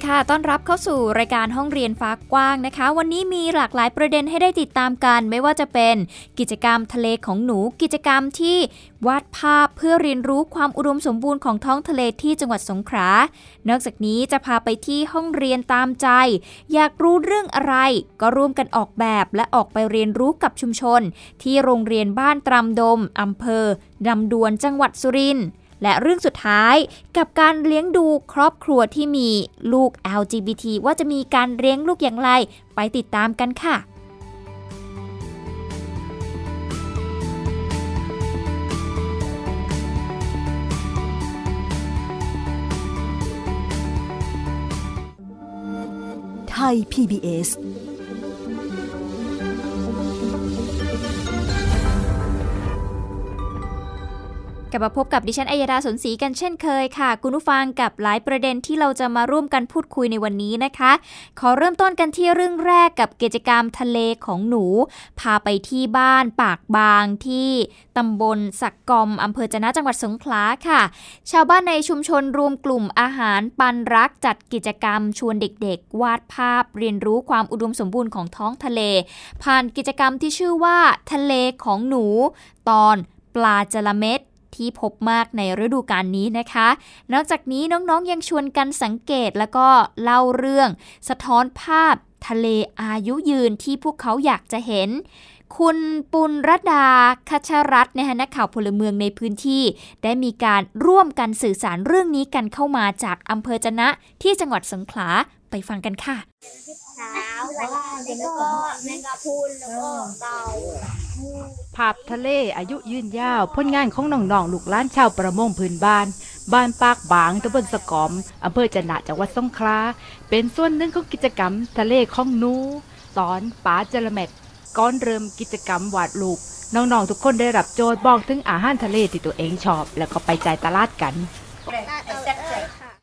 ดีค่ะ ต้อนรับเข้าสู่รายการห้องเรียนฟ้ากว้างนะคะ วันนี้มีหลากหลายประเด็นให้ได้ติดตามกัน ไม่ว่าจะเป็นกิจกรรมทะเลของหนู กิจกรรมที่วาดภาพเพื่อเรียนรู้ความอุดมสมบูรณ์ของท้องทะเลที่จังหวัดสงขลา นอกจากนี้จะพาไปที่ห้องเรียนตามใจ อยากรู้เรื่องอะไร ก็ร่วมกันออกแบบและออกไปเรียนรู้กับชุมชน ที่โรงเรียนบ้านตรำดมอำเภอดำดวนจังหวัดสุรินทร์ และเรื่องสุดท้ายกับการเลี้ยงดูครอบครัวที่มีลูก LGBT ว่าจะมีการเลี้ยงลูกอย่างไร ไปติดตามกันค่ะไทย PBS กลับมาพบกับดิฉันอัยดาสนศรีกันเช่นเคยค่ะ คุณผู้ฟังกับหลายประเด็นที่เราจะมาร่วมกันพูดคุยในวันนี้นะคะ ขอเริ่มต้นกันที่เรื่องแรกกับกิจกรรมทะเลของหนู พาไปที่บ้านปากบางที่ตำบลสักกอมอำเภอจนะจังหวัดสงขลาค่ะ ชาวบ้านในชุมชนรวมกลุ่มอาหารปันรักจัดกิจกรรมชวนเด็กๆ วาดภาพเรียนรู้ความอุดมสมบูรณ์ของท้องทะเล ผ่านกิจกรรมที่ชื่อว่า ทะเลของหนู ตอนปลาจระเม็ด ที่พบมากในฤดูกาลนี้นะคะ นอกจากนี้น้องๆยังชวนกันสังเกตแล้วก็เล่าเรื่อง สะท้อนภาพทะเลอายุยืนที่พวกเขาอยากจะเห็น คุณปุณรดาคชรัตน์นะคะนักข่าวพลเมืองในพื้นที่ ได้มีการร่วมกันสื่อสารเรื่องนี้กันเข้ามาจากอำเภอจนะที่จังหวัดสงขลาไปฟังกันค่ะเช้าแล้วก็แมงกะพรุนแล้วก็เต่า ภาพทะเลอายุยืนยาวผลงานของน้องๆลูกหล้านชาวประมงพื้นบ้าน บ้านปากบางตำบลสะกอมอำเภอจะนะจังหวัดสงขลาเป็นส่วนหนึ่งของกิจกรรมทะเลของนูตอนป๋าจระเม็ดก่อนเริ่มกิจกรรมวาดรูปน้องๆทุกคนได้รับโจทย์บอกถึงอาหารทะเลที่ตัวเองชอบ แล้วก็ไปจ่ายตลาดกัน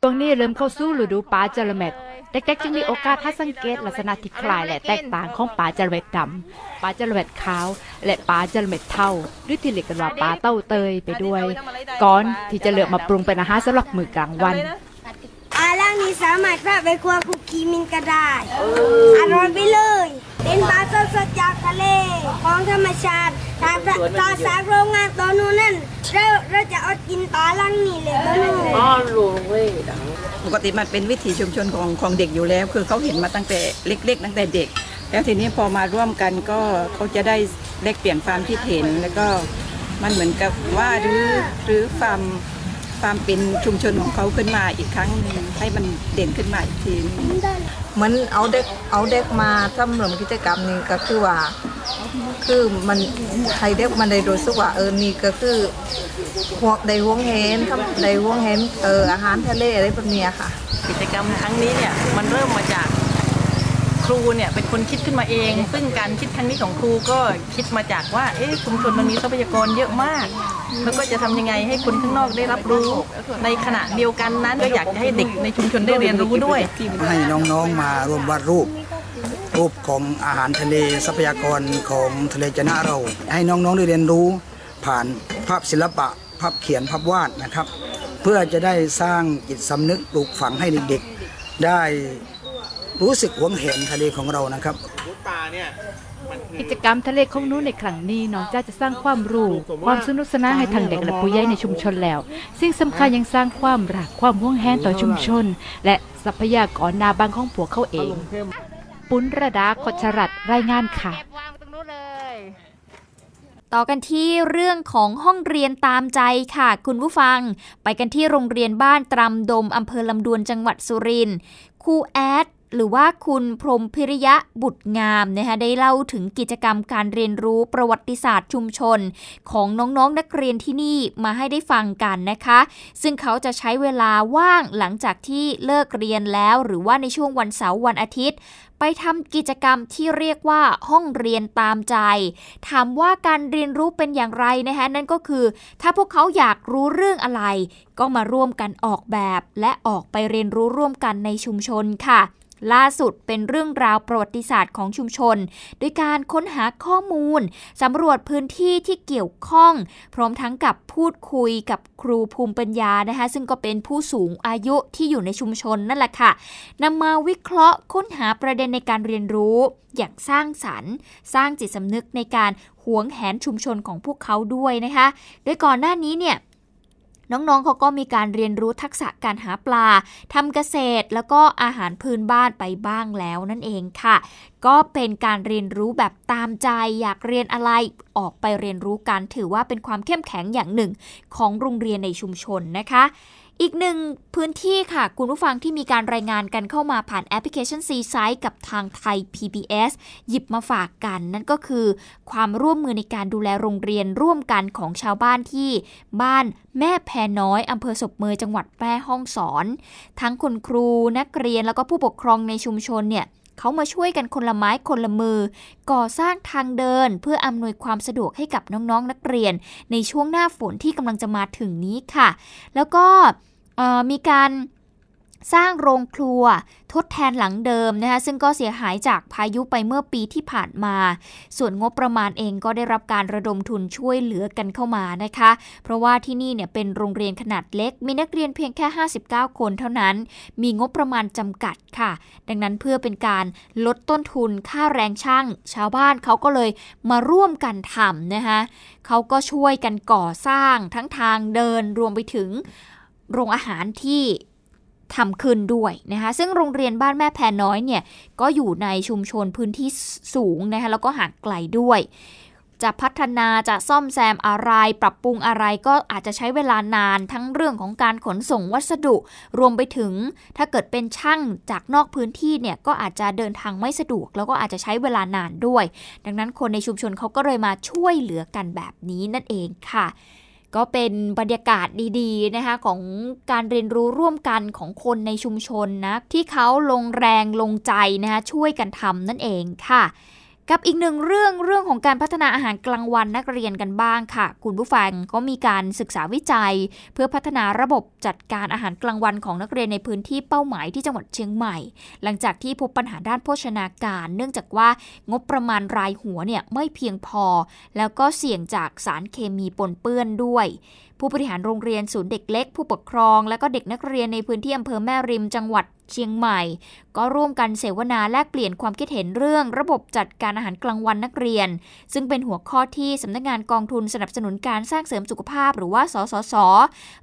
ตรงนี้เริ่มเข้าสู่ฤดูปลาจระเม็ดเด็กๆจึงมีโอกาสให้สังเกตลักษณะที่คล้ายและแตกต่างของปลาจระเม็ดดำปลาจระเม็ดขาว และปลาจระเม็ดเทาหรือที่เรียกกันว่าปลาเต้าเตยไปด้วย ก่อนที่จะเลือกมาปรุงเป็นอาหารสำหรับมื้อกลางวันอาล่างนี้สามารถพาไปครัวคุกกี้มินก็ได้อร่อยไปเลย เป็นปลาสดๆจากทะเลของธรรมชาติตาตาสากโรงงานตัวนู้นนั่นเราเราจะเอากินปลาล่างนี้เลยตัวนู้นปกติมันเป็นวิถีชุมชนของของเด็กอยู่แล้ว คือเขาเห็นมาตั้งแต่เล็ก ๆ ตั้งแต่เด็ก แล้วทีนี้พอมาร่วมกันก็เขาจะได้แลกเปลี่ยนความคิดเห็นแล้วก็มันเหมือนกับว่าหรือหรือความ ความเป็นชุมชนของเขาขึ้นมาอีกครั้งหนึ่งให้มันเด่นขึ้นมาอีกทีนึงเหมือนเอาเด็กเอาเด็กมาทำเรื่องกิจกรรมนี้ก็คือว่า คือมันให้เด็กมันได้รู้สึกว่าเออนี่ก็คือห่วงได้ห่วงเห็นทำได้ห่วงเห็นเอออาหารทะเลอะไรแบบเนี้ยค่ะ กิจกรรมครั้งนี้เนี่ยมันเริ่มมาจาก ครูเนี่ยเป็นคนคิดขึ้นมาเอง ซึ่งการคิดครั้งนี้ของครูก็คิดมาจากว่าเอ๊ะชุมชนมันมีทรัพยากรเยอะมาก แล้วก็จะทำยังไงให้คนข้างนอกได้รับรู้ ในขณะเดียวกันนั้นก็อยากจะให้เด็กในชุมชนได้เรียนรู้ด้วย ให้น้องๆมารวมวาดรูป รูปของอาหารทะเลทรัพยากรของทะเลจนะเรา ให้น้องๆได้เรียนรู้ ผ่านภาพศิลปะ ภาพเขียนภาพวาดนะครับ เพื่อจะได้สร้างจิตสำนึกปลูกฝังให้เด็กๆได้ รู้สึกหวงแหนทะเลของเรานะครับกิจกรรมทะเลของหนูในครั้งนี้นอกจากจะสร้างความรู้ ความสนุกสนานให้ทางเด็กและผู้ใหญ่ในชุมชนแล้วสิ่งสำคัญยังสร้างความรักความห่วงแหนต่อชุมชน และทรัพยากรนาบางของพวกเขาเอง ปุณรดาคชรัตน์รายงานค่ะต่อกันที่เรื่องของห้องเรียนตามใจค่ะ คุณผู้ฟัง ไปกันที่โรงเรียนบ้านตรำดมอำเภอลำดวนจังหวัดสุรินทร์ครูแอด หรือว่าคุณพรมพิริยะบุตรงามนะคะได้เล่าถึงกิจกรรมการเรียนรู้ประวัติศาสตร์ชุมชน ของน้องๆนนักเรียนที่นี่มาให้ได้ฟังกันนะคะ ซึ่งเขาจะใช้เวลาว่างหลังจากที่เลิกเรียนแล้ว หรือว่าในช่วงวันเสาร์วันอาทิตย์ ไปทำกิจกรรมที่เรียกว่าห้องเรียนตามใจ ถามว่าการเรียนรู้เป็นอย่างไรนะคะนั่นก็คือ ถ้าพวกเขาอยากรู้เรื่องอะไร ก็มาร่วมกันออกแบบ และออกไปเรียนรู้ร่วมกันในชุมชนค่ะ ล่าสุดเป็นเรื่องราวประวัติศาสตร์ของชุมชน โดยการค้นหาข้อมูลสำรวจพื้นที่ที่เกี่ยวข้อง พร้อมทั้งกับพูดคุยกับครูภูมิปัญญานะคะ ซึ่งก็เป็นผู้สูงอายุที่อยู่ในชุมชนนั่นแหละค่ะนำมาวิเคราะห์ค้นหาประเด็นในการเรียนรู้ อย่างสร้างสรรค์ สร้างจิตสำนึกในการหวงแหนชุมชนของพวกเขาด้วยนะคะ โดยก่อนหน้านี้เนี่ย น้องๆเขาก็มีการเรียนรู้ทักษะการหาปลาทำเกษตร แล้วก็อาหารพื้นบ้านไปบ้างแล้วนั่นเองค่ะ ก็เป็นการเรียนรู้แบบตามใจ อยากเรียนอะไรออกไปเรียนรู้กันถือว่าเป็นความเข้มแข็งอย่างหนึ่ง ของโรงเรียนในชุมชนนะคะ อีกหนึ่งพื้นที่ค่ะ คุณผู้ฟังที่มีการรายงานกันเข้ามาผ่านแอปพลิเคชัน C s i กับทางไทย PBS หยิบมาฝากกัน นั่นก็คือ ความร่วมมือในการดูแลโรงเรียนร่วมกันของชาวบ้านที่บ้านแม่แพน้อยอำเภอศพเมยจังหวัดแพร่ห้องสอน ทั้งคุณครูนักเรียนแล้วก็ผู้ปกครองในชุมชนเนี่ยเขามาช่วยกันคนละไม้คนละมือ ก่อสร้างทางเดิน เพื่ออำนวยความสะดวกให้กับน้องๆนนักเรียน ในช่วงหน้าฝนที่กำลังจะมาถึงนี้ค่ะ แล้วก็ มีการสร้างโรงครัวทดแทนหลังเดิมนะคะซึ่งก็เสียหายจากพายุไปเมื่อปีที่ผ่านมา ส่วนงบประมาณเองก็ได้รับการระดมทุนช่วยเหลือกันเข้ามานะคะ เพราะว่าที่นี่เนี่ยเป็นโรงเรียนขนาดเล็ก มีนักเรียนเพียงแค่ 59 คนเท่านั้น มีงบประมาณจำกัดค่ะ ดังนั้นเพื่อเป็นการลดต้นทุนค่าแรงช่าง ชาวบ้านเขาก็เลยมาร่วมกันทำนะคะเขาก็ช่วยกันก่อสร้างทั้งทางเดินรวมไปถึง โรงอาหารที่ทำขึ้นด้วยนะคะซึ่งโรงเรียนบ้านแม่แพน้อยเนี่ยก็อยู่ในชุมชนพื้นที่สูงนะคะแล้วก็ห่างไกลด้วย จะพัฒนาจะซ่อมแซมอะไร ปรับปรุงอะไรก็อาจจะใช้เวลานานทั้งเรื่องของการขนส่งวัสดุ รวมไปถึงถ้าเกิดเป็นช่างจากนอกพื้นที่เนี่ยก็อาจจะเดินทางไม่สะดวก แล้วก็อาจจะใช้เวลานานด้วย ดังนั้นคนในชุมชนเขาก็เลยมาช่วยเหลือกันแบบนี้นั่นเองค่ะ ก็เป็นบรรยากาศดีๆนะคะของการเรียนรู้ร่วมกันของคนในชุมชนนะที่เขาลงแรงลงใจนะคะช่วยกันทำนั่นเองค่ะ กับอีกหนึ่งเรื่องเรื่องของการพัฒนาอาหารกลางวันนักเรียนกันบ้างค่ะ คุณผู้ฟังก็มีการศึกษาวิจัย เพื่อพัฒนาระบบจัดการอาหารกลางวันของนักเรียนในพื้นที่เป้าหมายที่จังหวัดเชียงใหม่ หลังจากที่พบปัญหาด้านโภชนาการ เนื่องจากว่างบประมาณรายหัวเนี่ยไม่เพียงพอ แล้วก็เสี่ยงจากสารเคมีปนเปื้อนด้วย ผู้บริหารโรงเรียนศูนย์เด็กเล็ก ผู้ปกครอง และก็เด็กนักเรียนในพื้นที่อำเภอแม่ริมจังหวัดเชียงใหม่ ก็ร่วมกันเสวนาแลกเปลี่ยนความคิดเห็นเรื่อง ระบบจัดการอาหารกลางวันนักเรียน ซึ่งเป็นหัวข้อที่สำนักงงานกองทุนสนับสนุนการสร้างเสริมสุขภาพ หรือว่าสสส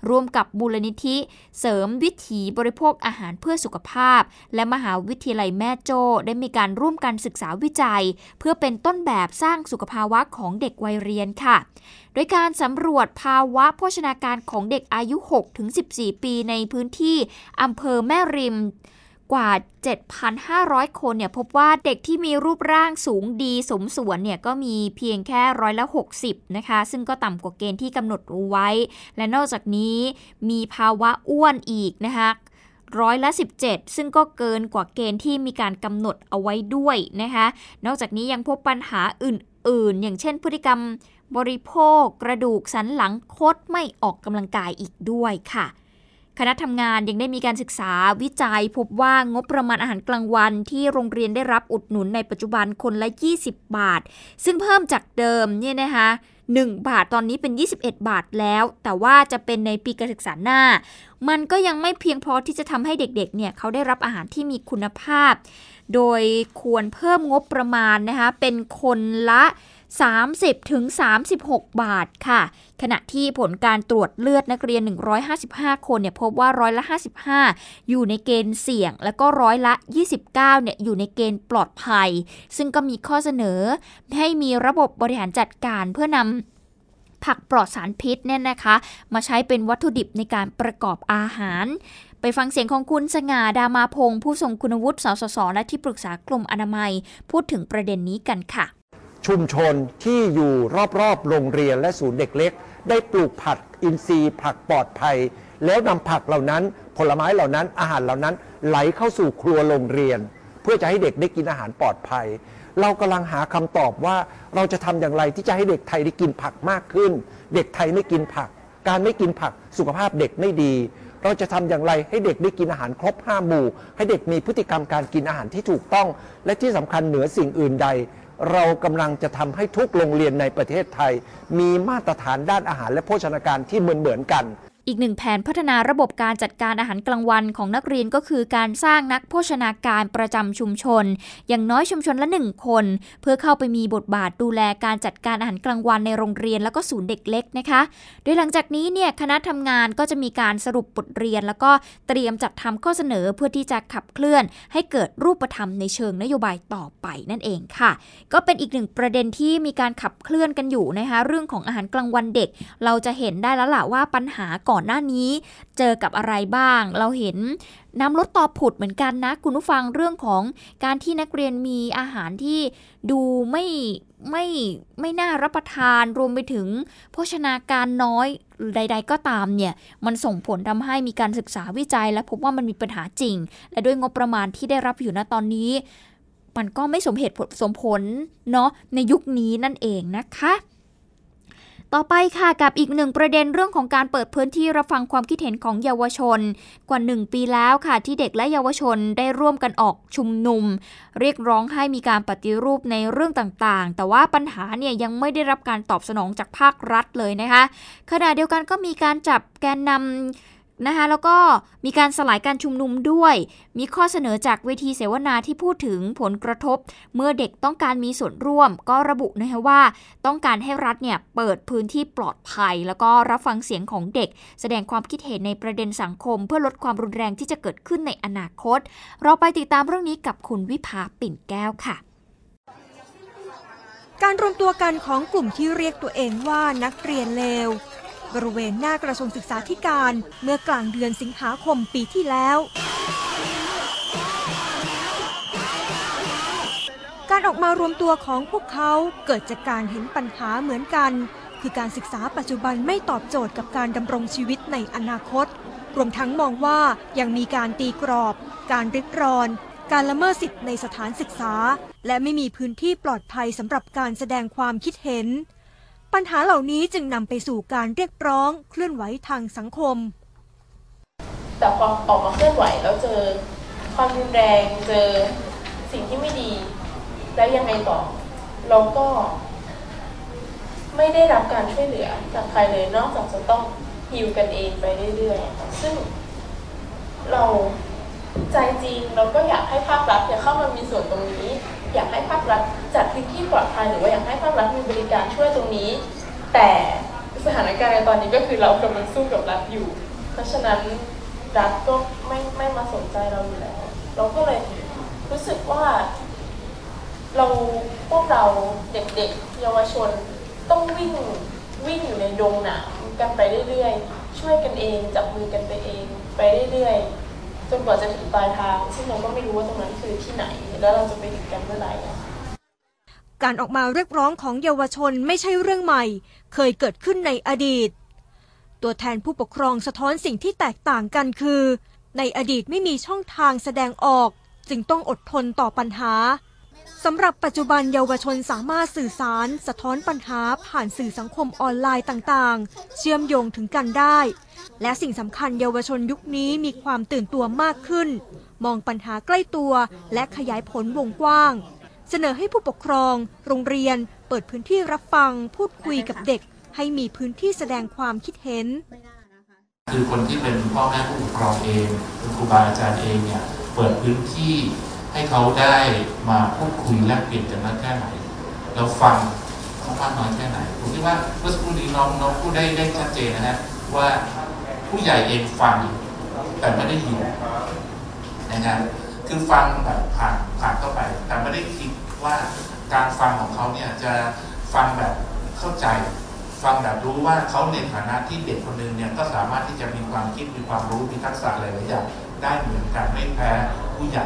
ร่วมกับมูลนิธิ เสริมวิถีบริโภคอาหารเพื่อสุขภาพ และมหาวิทยาลัยแม่โจ้ได้มีการร่วมกันศึกษาวิจัย เพื่อเป็นต้นแบบสร้างสุขภาวะของเด็กวัยเรียนค่ะ โดยการสำรวจภาวะโภชนาการของเด็กอายุ 6-14 ปีในพื้นที่อำเภอแม่ริมกว่า 7,500 คนเนี่ยพบว่าเด็กที่มีรูปร่างสูงดีสมส่วนเนี่ยก็มีเพียงแค่ร้อยละ 60 นะคะ ซึ่งก็ต่ำกว่าเกณฑ์ที่กำหนดไว้ และนอกจากนี้มีภาวะอ้วนอีกนะคะร้อยละ 17 ซึ่งก็เกินกว่าเกณฑ์ที่มีการกำหนดเอาไว้ด้วยนะคะ นอกจากนี้ยังพบปัญหาอื่น ๆ อย่างเช่นพฤติกรรม บริโภคกระดูกสันหลังคดไม่ออกกำลังกายอีกด้วยค่ะ คณะทำงานยังได้มีการศึกษาวิจัยพบว่างบประมาณอาหารกลางวันที่โรงเรียนได้รับอุดหนุนในปัจจุบันคนละ 20 บาท ซึ่งเพิ่มจากเดิมเนี่ยนะคะ1 บาทตอนนี้เป็น 21 บาทแล้ว แต่ว่าจะเป็นในปีการศึกษาหน้า มันก็ยังไม่เพียงพอที่จะทำให้เด็กๆ เนี่ยเขาได้รับอาหารที่มีคุณภาพ โดยควรเพิ่มงบประมาณนะคะเป็นคนละ 30ถึง36 บาทค่ะ ขณะที่ผลการตรวจเลือดนักเรียน 155 คนเนี่ยพบว่าร้อยละ 55 อยู่ในเกณฑ์เสี่ยง แล้วก็ร้อยละ 29 เนี่ยอยู่ในเกณฑ์ปลอดภัย ซึ่งก็มีข้อเสนอให้มีระบบบริหารจัดการเพื่อนำผักปลอดสารพิษเนี่ยนะคะ มาใช้เป็นวัตถุดิบในการประกอบอาหาร ไปฟังเสียงของคุณสง่าดามาพงศ์ผู้ทรงคุณวุฒิสสสและที่ปรึกษากรมอนามัย พูดถึงประเด็นนี้กันค่ะ ชุมชนที่อยู่รอบๆ โรงเรียนและศูนย์เด็กเล็ก ได้ปลูกผักอินทรีย์ผักปลอดภัย แล้วนำผักเหล่านั้น ผลไม้เหล่านั้นอาหารเหล่านั้นไหลเข้าสู่ครัวโรงเรียน เพื่อจะให้เด็กได้กินอาหารปลอดภัย เรากำลังหาคำตอบว่าเราจะทำอย่างไรที่จะให้เด็กไทยได้กินผักมากขึ้น เด็กไทยไม่กินผัก การไม่กินผักสุขภาพเด็กไม่ดี เราจะทำอย่างไรให้เด็กได้กินอาหารครบห้าหมู่ ให้เด็กมีพฤติกรรมการกินอาหารที่ถูกต้อง และที่สำคัญเหนือสิ่งอื่นใด เรากำลังจะทำให้ทุกโรงเรียนในประเทศไทย มีมาตรฐานด้านอาหารและโภชนาการที่เหมือนเหมือนๆกัน อีกหนึ่งแผนพัฒนาระบบการจัดการอาหารกลางวันของนักเรียนก็คือการสร้างนักโภชนาการประจำชุมชน อย่างน้อยชุมชนละหนึ่งคน เพื่อเข้าไปมีบทบาทดูแลการจัดการอาหารกลางวันในโรงเรียนแล้วก็ศูนย์เด็กเล็กนะคะ โดยหลังจากนี้เนี่ยคณะทำงานก็จะมีการสรุปบทเรียน แล้วก็เตรียมจัดทำข้อเสนอเพื่อที่จะขับเคลื่อน ให้เกิดรูปธรรมในเชิงนโยบายต่อไปนั่นเองค่ะ ก็เป็นอีกหนึ่งประเด็นที่มีการขับเคลื่อนกันอยู่นะคะเรื่องของอาหารกลางวันเด็ก เราจะเห็นได้แล้วล่ะว่าปัญหาก่อนหน้านี้ เจอกับอะไรบ้าง เราเห็นน้ำลดต่อผุดเหมือนกันนะ คุณผู้ฟังเรื่องของการที่นักเรียนมีอาหารที่ดูไม่ไม่ไม่น่ารับประทานรวมไปถึงโภชนาการน้อยใด ๆ ก็ตามเนี่ย มันส่งผลทำให้มีการศึกษาวิจัย และพบว่ามันมีปัญหาจริง และด้วยงบประมาณที่ได้รับอยู่ณตอนนี้ มันก็ไม่สมเหตุสมผลเนาะในยุคนี้นั่นเองนะคะ ต่อไปค่ะกับอีกหนึ่งประเด็นเรื่องของการเปิดพื้นที่รับฟังความคิดเห็นของเยาวชน กว่า 1 ปีแล้วค่ะที่เด็กและเยาวชนได้ร่วมกันออกชุมนุม เรียกร้องให้มีการปฏิรูปในเรื่องต่างๆ แต่ว่าปัญหาเนี่ยยังไม่ได้รับการตอบสนองจากภาครัฐเลยนะคะขณะเดียวกันก็มีการจับแกนนำ นะคะแล้วก็มีการสลายการชุมนุมด้วย มีข้อเสนอจากเวทีเสวนาที่พูดถึงผลกระทบ เมื่อเด็กต้องการมีส่วนร่วม ก็ระบุนะคะว่าต้องการให้รัฐเนี่ยเปิดพื้นที่ปลอดภัย แล้วก็รับฟังเสียงของเด็ก แสดงความคิดเห็นในประเด็นสังคม เพื่อลดความรุนแรงที่จะเกิดขึ้นในอนาคต เราไปติดตามเรื่องนี้กับคุณวิภาปิ่นแก้วค่ะการรวมตัวกันของกลุ่มที่เรียกตัวเองว่านักเรียนเลว บริเวณหน้ากระทรวงศึกษาธิการเมื่อกลางเดือนสิงหาคมปีที่แล้ว การออกมารวมตัวของพวกเขาเกิดจากการเห็นปัญหาเหมือนกัน คือการศึกษาปัจจุบันไม่ตอบโจทย์กับการดำรงชีวิตในอนาคต รวมทั้งมองว่ายังมีการตีกรอบ การริดรอนการละเมิดสิทธิ์ในสถานศึกษา และไม่มีพื้นที่ปลอดภัยสำหรับการแสดงความคิดเห็น ปัญหาเหล่านี้จึงนำไปสู่การเรียกร้องเคลื่อนไหวทางสังคม แต่พอออกมาเคลื่อนไหวแล้วเจอความรุนแรงเจอสิ่งที่ไม่ดี แล้วยังไงต่อเราก็ไม่ได้รับการช่วยเหลือจากใครเลยนอกจากจะต้องฮิวกันเองไปเรื่อยๆ ซึ่งเราใจจริงเราก็อยากให้ภาครัฐเนี่ยเข้ามามีส่วนตรงนี้ อยากให้ภาครัฐจัดพื้นที่ปลอดภัยหรือว่าอยากให้ภาครัฐมีบริการช่วยตรงนี้ แต่สถานการณ์ในตอนนี้ก็คือเรากำลังสู้กับรัฐอยู่ เพราะฉะนั้นรัฐก็ไม่ไม่มาสนใจเราอยู่แล้วเราก็เลยรู้สึกว่า เราพวกเราเด็กๆ เยาวชนต้องวิ่งวิ่งอยู่ในดงหนามกันไปเรื่อยๆ ช่วยกันเองจับมือกันไปเอง ไปเรื่อยๆ จนกว่าจะถึงปลายทาง ซึ่งเราก็ไม่รู้ว่าตรงนั้นคือที่ไหน แล้วเราจะไปถึงกันเมื่อไหร่การออกมาเรียกร้องของเยาวชนไม่ใช่เรื่องใหม่ เคยเกิดขึ้นในอดีต ตัวแทนผู้ปกครองสะท้อนสิ่งที่แตกต่างกันคือ ในอดีตไม่มีช่องทางแสดงออก จึงต้องอดทนต่อปัญหา สำหรับปัจจุบันเยาวชนสามารถสื่อสาร สะท้อนปัญหาผ่านสื่อสังคมออนไลน์ต่างๆ เชื่อมโยงถึงกันได้ และสิ่งสำคัญเยาวชนยุคนี้มีความตื่นตัวมากขึ้น มองปัญหาใกล้ตัว และขยายผลวงกว้าง เสนอให้ผู้ปกครอง โรงเรียน เปิดพื้นที่รับฟัง พูดคุยกับเด็ก ให้มีพื้นที่แสดงความคิดเห็น คือคนที่เป็นพ่อแม่ผู้ปกครองเองเป็นครูบาอาจารย์เองเนี่ยเปิดพื้นที่ ให้เขาได้มาพูดคุยแลกเปลี่ยนกันมากแค่ไหนแล้วฟังเขามากน้อยแค่ไหนผมคิดว่าเมื่อสักครู่นี้น้องน้องพูดได้ได้ชัดเจนนะฮะว่าผู้ใหญ่เองฟังแต่ไม่ได้ยินนะครับคือฟังแบบผ่านผ่านเข้าไป แต่ไม่ได้คิดว่าการฟังของเขาเนี่ยจะฟังแบบเข้าใจ ฟังแบบรู้ว่าเขาในฐานะที่เด็กคนหนึ่งเนี่ยก็สามารถที่จะมีความคิดมีความรู้มีทักษะหลายๆอย่างได้เหมือนกันไม่แพ้ผู้ใหญ่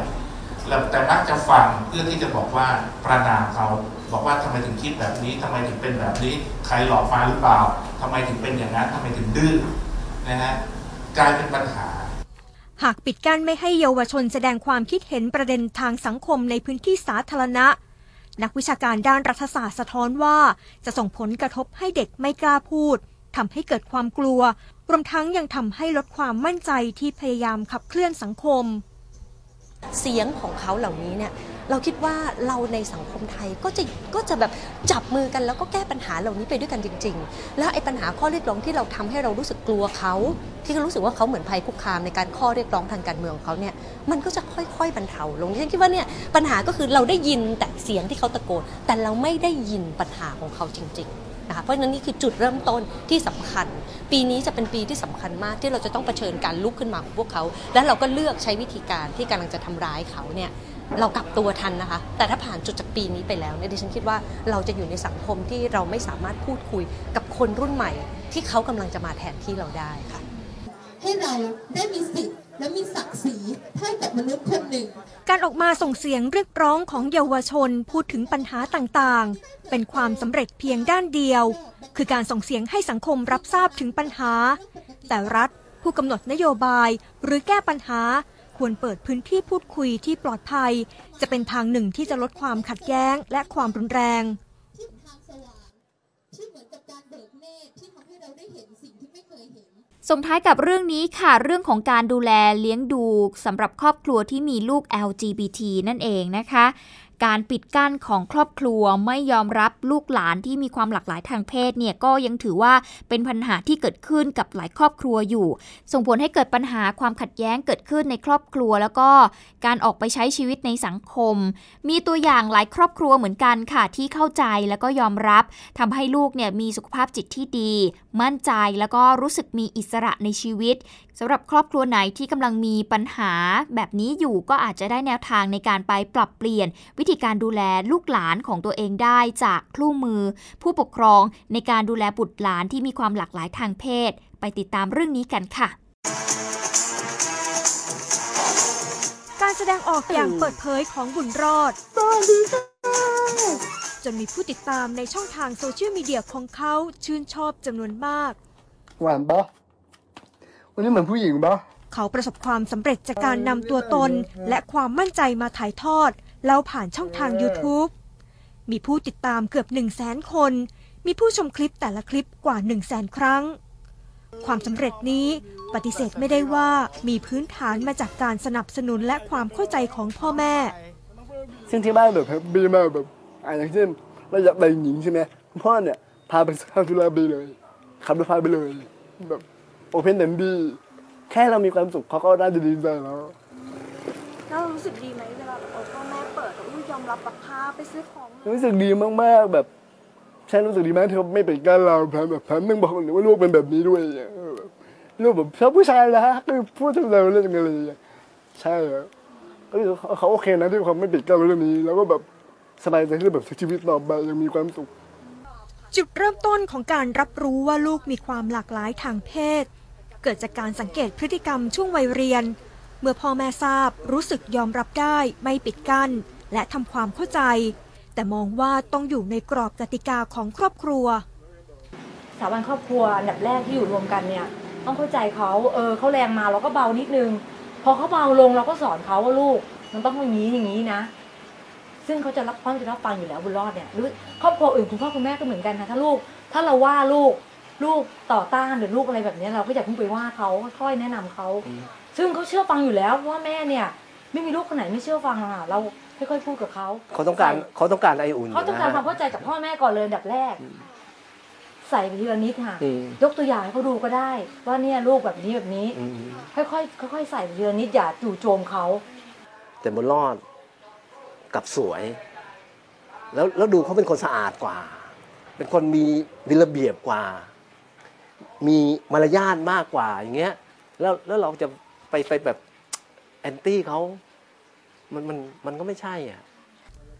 แล้วแต่มักจะฟังเพื่อที่จะบอกว่าประนามเขาบอกว่าทำไมถึงคิดแบบนี้ทำไมถึงเป็นแบบนี้ ใครหลอกมาหรือเปล่าทำไมถึงเป็นอย่างนั้นทำไมถึงดื้อนะฮะกลายเป็นปัญหา หากปิดกั้นไม่ให้เยาวชนแสดงความคิดเห็นประเด็นทางสังคมในพื้นที่สาธารณะ นักวิชาการด้านรัฐศาสตร์สะท้อนว่า จะส่งผลกระทบให้เด็กไม่กล้าพูดทำให้เกิดความกลัว รวมทั้งยังทำให้ลดความมั่นใจที่พยายามขับเคลื่อนสังคม เสียงของเขาเหล่านี้เนี่ยเราคิดว่าเราในสังคมไทยก็จะก็จะแบบจับมือกันแล้วก็แก้ปัญหาเหล่านี้ไปด้วยกันจริง ๆ แล้วไอ้ปัญหาข้อเรียกร้องที่เราทำให้เรารู้สึกกลัวเขา ที่เขารู้สึกว่าเขาเหมือนภัยคุกคามในการข้อเรียกร้องทางการเมืองของเขาเนี่ยมันก็จะค่อยๆบรรเทาลงฉันคิดว่าเนี่ยปัญหาก็คือเราได้ยินแต่เสียงที่เขาตะโกนแต่เราไม่ได้ยินปัญหาของเขาจริง ๆ นะคะเพราะฉะนั้นนี่คือจุดเริ่มต้นที่สำคัญ ปีนี้จะเป็นปีที่สำคัญมากที่เราจะต้องเผชิญการลุกขึ้นมาของพวกเขา และเราก็เลือกใช้วิธีการที่กำลังจะทำร้ายเขาเนี่ยเรากลับตัวทันนะคะ แต่ถ้าผ่านจุดจากปีนี้ไปแล้วเนี่ยดิฉันคิดว่าเราจะอยู่ในสังคมที่เราไม่สามารถพูดคุยกับคนรุ่นใหม่ ที่เขากำลังจะมาแทนที่เราได้ค่ะ ให้เราได้มีสิทธิ์ และมีศักดิ์ศรีเท่ากับมนุษย์คนหนึ่ง การออกมาส่งเสียงเรียกร้องของเยาวชนพูดถึงปัญหาต่างๆ เป็นความสำเร็จเพียงด้านเดียว คือการส่งเสียงให้สังคมรับทราบถึงปัญหา แต่รัฐผู้กำหนดนโยบายหรือแก้ปัญหาควรเปิดพื้นที่พูดคุยที่ปลอดภัย จะเป็นทางหนึ่งที่จะลดความขัดแย้งและความรุนแรงที่เหมือนกับการเบิกเนตรที่ทำให้เราได้เห็นสิ่งที่ไม่เคยเห็น ส่งท้ายกับเรื่องนี้ค่ะ เรื่องของการดูแลเลี้ยงดูสำหรับครอบครัวที่มีลูก LGBT นั่นเองนะคะ การปิดกั้นของครอบครัวไม่ยอมรับลูกหลานที่มีความหลากหลายทางเพศเนี่ยก็ยังถือว่าเป็นปัญหาที่เกิดขึ้นกับหลายครอบครัวอยู่ ส่งผลให้เกิดปัญหาความขัดแย้งเกิดขึ้นในครอบครัว แล้วก็การออกไปใช้ชีวิตในสังคม มีตัวอย่างหลายครอบครัวเหมือนกันค่ะที่เข้าใจแล้วก็ยอมรับทำให้ลูกเนี่ยมีสุขภาพจิตที่ดี มั่นใจแล้วก็รู้สึกมีอิสระในชีวิตสำหรับครอบครัวไหนที่กำลังมีปัญหาแบบนี้อยู่ก็อาจจะได้แนวทางในการไปปรับเปลี่ยนวิธีการดูแลลูกหลานของตัวเองได้จากคู่มือ ผู้ปกครองในการดูแลบุตรหลานที่มีความหลากหลายทางเพศ ไปติดตามเรื่องนี้กันค่ะการแสดงออกอย่างเปิดเผยของบุญรอด จนมีผู้ติดตามในช่องทางโซเชียลมีเดียของเขาชื่นชอบจำนวนมาก หวานปะวันนี้เหมือนผู้หญิงปะเขาประสบความสำเร็จจากการนำตัวตนและความมั่นใจมาถ่ายทอด แล้วผ่านช่องทาง YouTube มีผู้ติดตามเกือบ 1 0 0 0 0แสนคน มีผู้ชมคลิปแต่ละคลิปกว่า 1 0 0 0 0แสนครั้ง ความสำเร็จนี้ปฏิเสธไม่ได้ว่ามีพื้นฐานมาจากการสนับสนุนและความเข้าใจของพ่อแม่ ซึ่งที่บ้านแบบแฮปปี้มากแบบอ่าอย่างเช่นเราอยากได้หญิงใช่ไหมคุณพ่อเนี่ยพาไปซาทุราบีเลยขับรถพาไปเลยแบบโอเพนเดนดี้แค่เรามีความสุขเขาก็น่าจะดีใจแล้ว แล้วรู้สึกดีไหมเวลาแบบพ่อแม่ เปิดลูกยอมรับแบบพาไปซื้อของรู้สึกดีมากๆแบบฉันรู้สึกดีมากที่เขาไม่เป็นกันเราแถมแบบแถมนึงบอกว่าลูกเป็นแบบนี้ด้วยอะเออแบบลูกแบบชอบผู้ชายนะคือพูดทำเราเรื่องอะไรอย่างเงี้ยใช่ครับก็คือเขาโอเคนะที่เขาไม่ปิดกั้นเรื่องนี้ แล้วก็แบบสบายใจที่แบบใช้ชีวิตต่อไปยังมีความสุข จุดเริ่มต้นของการรับรู้ว่าลูกมีความหลากหลายทางเพศ เกิดจากการสังเกตพฤติกรรมช่วงวัยเรียน เมื่อพ่อแม่ทราบรู้สึกยอมรับได้ไม่ปิดกั้น และทำความเข้าใจ แต่มองว่าต้องอยู่ในกรอบกติกาของครอบครัว สถาบันครอบครัวอันดับแรกที่อยู่รวมกันเนี่ย ต้องเข้าใจเขาเออเขาแรงมาเราก็เบานิดนึง พอเขาเบาลงเราก็สอนเขาว่าลูก มันต้องอย่างนี้อย่างนี้นะ ซึ่งเขาจะรับเขาจะรับฟังอยู่แล้วบุญรอดเนี่ยหรือครอบครัวอื่นคุณพ่อคุณแม่ก็เหมือนกันนะถ้าลูก ถ้าเราว่าลูกลูกต่อต้านหรือลูกอะไรแบบนี้เราก็อย่าเพิ่งไปว่าเขาค่อยๆแนะนำเขา ซึ่งเขาเชื่อฟังอยู่แล้วว่าแม่เนี่ย ไม่มีลูกคนไหนไม่เชื่อฟังอะเรา ค่อยๆพูดกับเขาเขาต้องการเขาต้องการไออุ่นเขาต้องการนะความเข้าใจจากพ่อแม่ก่อนเลยอันดับแรก ใส่ไปทีละนิดค่ะอืมยกตัวอย่างให้เขาดูก็ได้ ว่าเนี่ยลูกแบบนี้แบบนี้อืมค่อยๆค่อยๆใส่ไปทีละนิดอย่าจู่โจมเขาแต่บุญรอดกลับสวย แล้วแล้วดูเขาเป็นคนสะอาดกว่า เป็นคนมีมีระเบียบกว่า มีมารยาทมากกว่าอย่างเงี้ยแล้วแล้วเราจะไปไปแบบแอนตี้เขา มันมันมันก็ไม่ใช่อะ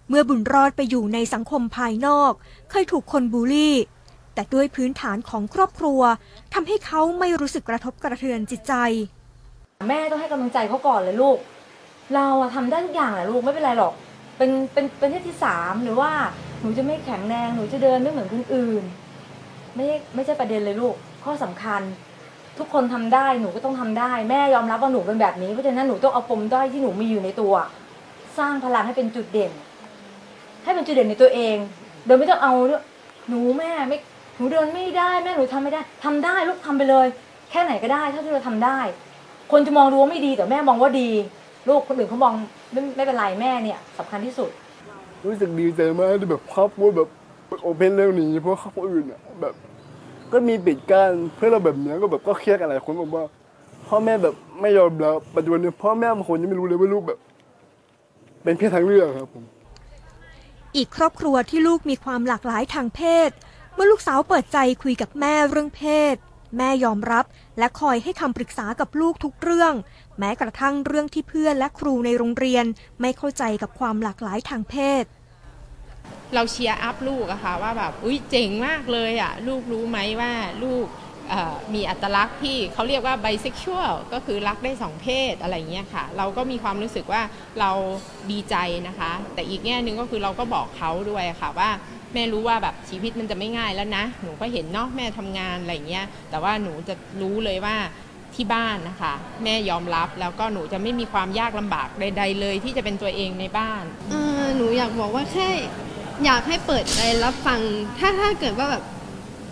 เมื่อบุญรอดไปอยู่ในสังคมภายนอก เคยถูกคนบูลลี่ แต่ด้วยพื้นฐานของครอบครัวทำให้เขาไม่รู้สึกกระทบกระเทือนจิตใจ แม่ต้องให้กำลังใจเขาก่อนเลยลูก เราอะทำได้ทุกอย่างแหละลูกไม่เป็นไรหรอก เป็นเป็นเป็นเพศที่สามหรือว่าหนูจะไม่แข็งแรงหนูจะเดินไม่เหมือนคนอื่น ไม่ไม่ใช่ประเด็นเลยลูก ข้อสำคัญ ทุกคนทำได้หนูก็ต้องทำได้ แม่ยอมรับว่าหนูเป็นแบบนี้เพราะฉะนั้นหนูต้องเอาปมด้อยที่หนูมีอยู่ในตัว สร้างพลังให้เป็นจุดเด่น ให้เป็นจุดเด่นในตัวเอง โดยไม่ต้องเอาหนูแม่ไม่หนูเดินไม่ได้แม่หนูทำไม่ได้ทำได้ลูกทำไปเลย แค่ไหนก็ได้เท่าที่เราทำได้ คนจะมองดูว่าไม่ดีแต่แม่มองว่าดี ลูกคนอื่นเขามองไม่ไม่เป็นไรแม่เนี่ยสำคัญที่สุด รู้สึกดีใจมากที่แบบครอบครัวแบบโอเพนเรื่องนี้เพราะครอบครัวอื่นอะแบบก็มีปิดกั้นเพื่อเราแบบนี้ก็แบบก็เครียดกันหลายคนบอกว่าพ่อแม่แบบไม่ยอมรับปัจจุบันนี้พ่อแม่บางคนยังไม่รู้เลยว่าลูกแบบ เป็นเพศทางเลือกครับผมอีกครอบครัวที่ลูกมีความหลากหลายทางเพศ เมื่อลูกสาวเปิดใจคุยกับแม่เรื่องเพศ แม่ยอมรับและคอยให้คำปรึกษากับลูกทุกเรื่อง แม้กระทั่งเรื่องที่เพื่อนและครูในโรงเรียนไม่เข้าใจกับความหลากหลายทางเพศ เรา cheer up ลูกอะค่ะว่าแบบอุ้ยเจ๋งมากเลยอะลูกรู้ไหมว่าลูกเอ่อ มีอัตลักษณ์ที่เขาเรียกว่าไบเซ็กชวลก็คือรักได้สองเพศอะไรเงี้ยค่ะ เราก็มีความรู้สึกว่าเราดีใจนะคะ แต่อีกแง่หนึ่งก็คือเราก็บอกเขาด้วยค่ะว่าแม่รู้ว่าแบบชีวิตมันจะไม่ง่ายแล้วนะ หนูก็เห็นเนาะแม่ทำงานอะไรเงี้ย แต่ว่าหนูจะรู้เลยว่าที่บ้านนะคะ แม่ยอมรับแล้วก็หนูจะไม่มีความยากลำบากใด ๆ เลยที่จะเป็นตัวเองในบ้านเออหนูอยากบอกว่าแค่อยากให้เปิดใจรับฟัง ถ้าถ้าเกิดว่าแบบ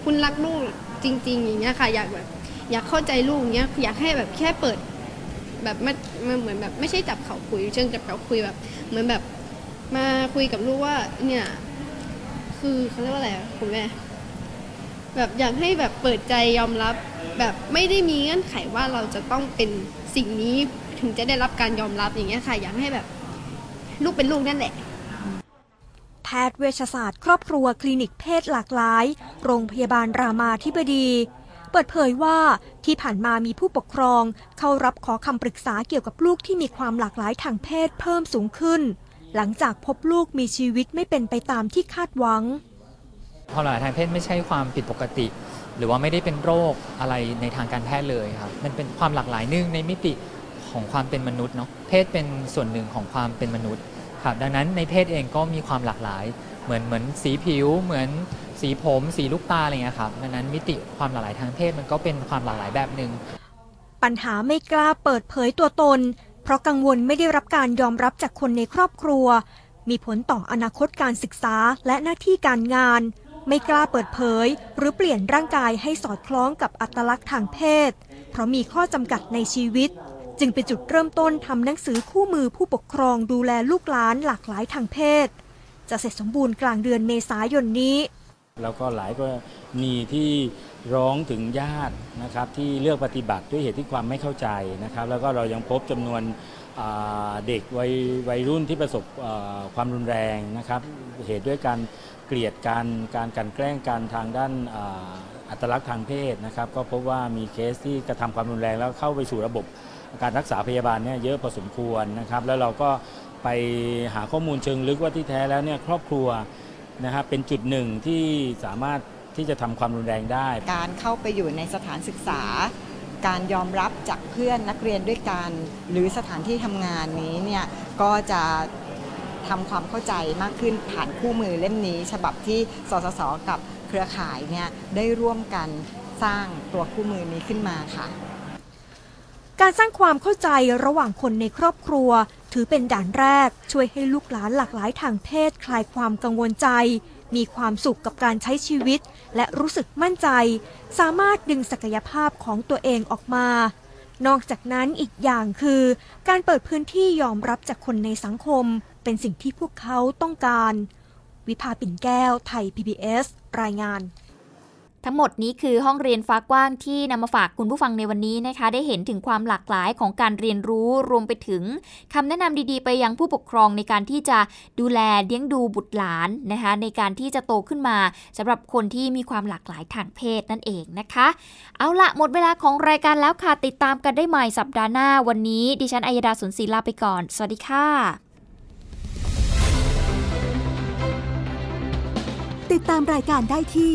คุณรักลูก จริง ๆ อย่างเงี้ยค่ะ อยากแบบอยากเข้าใจลูกอย่างเงี้ยอยากให้แบบแค่เปิด แบบไม่มันเหมือนแบบไม่ใช่จับเขาคุย เชิงจับเขาคุยแบบ เหมือนแบบมาคุยกับลูกว่า เนี่ย คือเขาเรียกว่าอะไรอะคุณแม่แบบอยากให้แบบเปิดใจยอมรับ แบบไม่ได้มีเงื่อนไขว่าเราจะต้องเป็นสิ่งนี้ถึงจะได้รับการยอมรับอย่างเงี้ยค่ะ อยากให้แบบ ลูกเป็นลูกนั่นแหละ พทย์เวชศาสตร์ครอบครัวคลินิกเพศหลากหลาย โรงพยาบาลรามาธิบดี เปิดเผยว่าที่ผ่านมามีผู้ปกครอง เข้ารับขอคำปรึกษาเกี่ยวกับลูกที่มีความหลากหลายทางเพศเพิ่มสูงขึ้น หลังจากพบลูกมีชีวิตไม่เป็นไปตามที่คาดหวังความหลากหลายทางเพศไม่ใช่ความผิดปกติ หรือว่าไม่ได้เป็นโรคอะไรในทางการแพทย์เลยครับมันเป็นความหลากหลายนึ่งในมิติของความเป็นมนุษย์เนาะเพศเป็นส่วนหนึ่งของความเป็นมนุษย์ ครับดังนั้นในเพศเองก็มีความหลากหลาย เหมือนเหมือนสีผิว เหมือนสีผม สีลูกตาอะไรเงี้ยครับดังนั้นมิติความหลากหลายทางเพศมันก็เป็นความหลากหลายแบบหนึ่งปัญหาไม่กล้าเปิดเผยตัวตน เพราะกังวลไม่ได้รับการยอมรับจากคนในครอบครัว มีผลต่ออนาคตการศึกษาและหน้าที่การงาน ไม่กล้าเปิดเผย หรือเปลี่ยนร่างกายให้สอดคล้องกับอัตลักษณ์ทางเพศ เพราะมีข้อจำกัดในชีวิต จึงเป็นจุดเริ่มต้นทำหนังสือคู่มือผู้ปกครองดูแลลูกหลานหลากหลายทางเพศ จะเสร็จสมบูรณ์กลางเดือนเมษายนนี้ แล้วก็หลายกรณีที่ร้องถึงญาตินะครับที่เลือกปฏิบัติด้วยเหตุที่ความไม่เข้าใจนะครับ แล้วก็เรายังพบจำนวนเด็กวัยวัยรุ่นที่ประสบความรุนแรงนะครับ เหตุด้วยการเกลียดการการกันแกล้งกันทางด้านอัตลักษณ์ทางเพศนะครับ ก็พบว่ามีเคสที่กระทำความรุนแรงแล้วเข้าไปสู่ระบบ การรักษาพยาบาลเนี่ยเยอะพอสมควรนะครับ แล้วเราก็ไปหาข้อมูลเชิงลึกว่าที่แท้แล้วเนี่ยครอบครัวนะครับเป็นจุดหนึ่งที่สามารถที่จะทำความรุนแรงได้ การเข้าไปอยู่ในสถานศึกษา การยอมรับจากเพื่อนนักเรียนด้วยกันหรือสถานที่ทำงานนี้เนี่ยก็จะทำความเข้าใจมากขึ้นผ่านคู่มือเล่มนี้ ฉบับที่สสส กับเครือข่ายเนี่ยได้ร่วมกันสร้างตัวคู่มือนี้ขึ้นมาค่ะ การสร้างความเข้าใจระหว่างคนในครอบครัว ถือเป็นด่านแรก ช่วยให้ลูกหลานหลากหลายทางเพศ คลายความกังวลใจ มีความสุขกับการใช้ชีวิต และรู้สึกมั่นใจ สามารถดึงศักยภาพของตัวเองออกมา นอกจากนั้นอีกอย่างคือ การเปิดพื้นที่ยอมรับจากคนในสังคม เป็นสิ่งที่พวกเขาต้องการ วิภาปิ่นแก้วไทย PBS รายงาน ทั้งหมดนี้คือห้องเรียนฟ้ากว้างที่นำมาฝากคุณผู้ฟังในวันนี้นะคะ ได้เห็นถึงความหลากหลายของการเรียนรู้รวมไปถึงคำแนะนำดีๆ ไปยังผู้ปกครองในการที่จะดูแลเลี้ยงดูบุตรหลานนะคะ ในการที่จะโตขึ้นมาสำหรับคนที่มีความหลากหลายทางเพศนั่นเองนะคะ เอาละหมดเวลาของรายการแล้วค่ะติดตามกันได้ใหม่สัปดาห์หน้าวันนี้ ดิฉันอัยดาสนศรีลาไปก่อน สวัสดีค่ะ ติดตามรายการได้ที่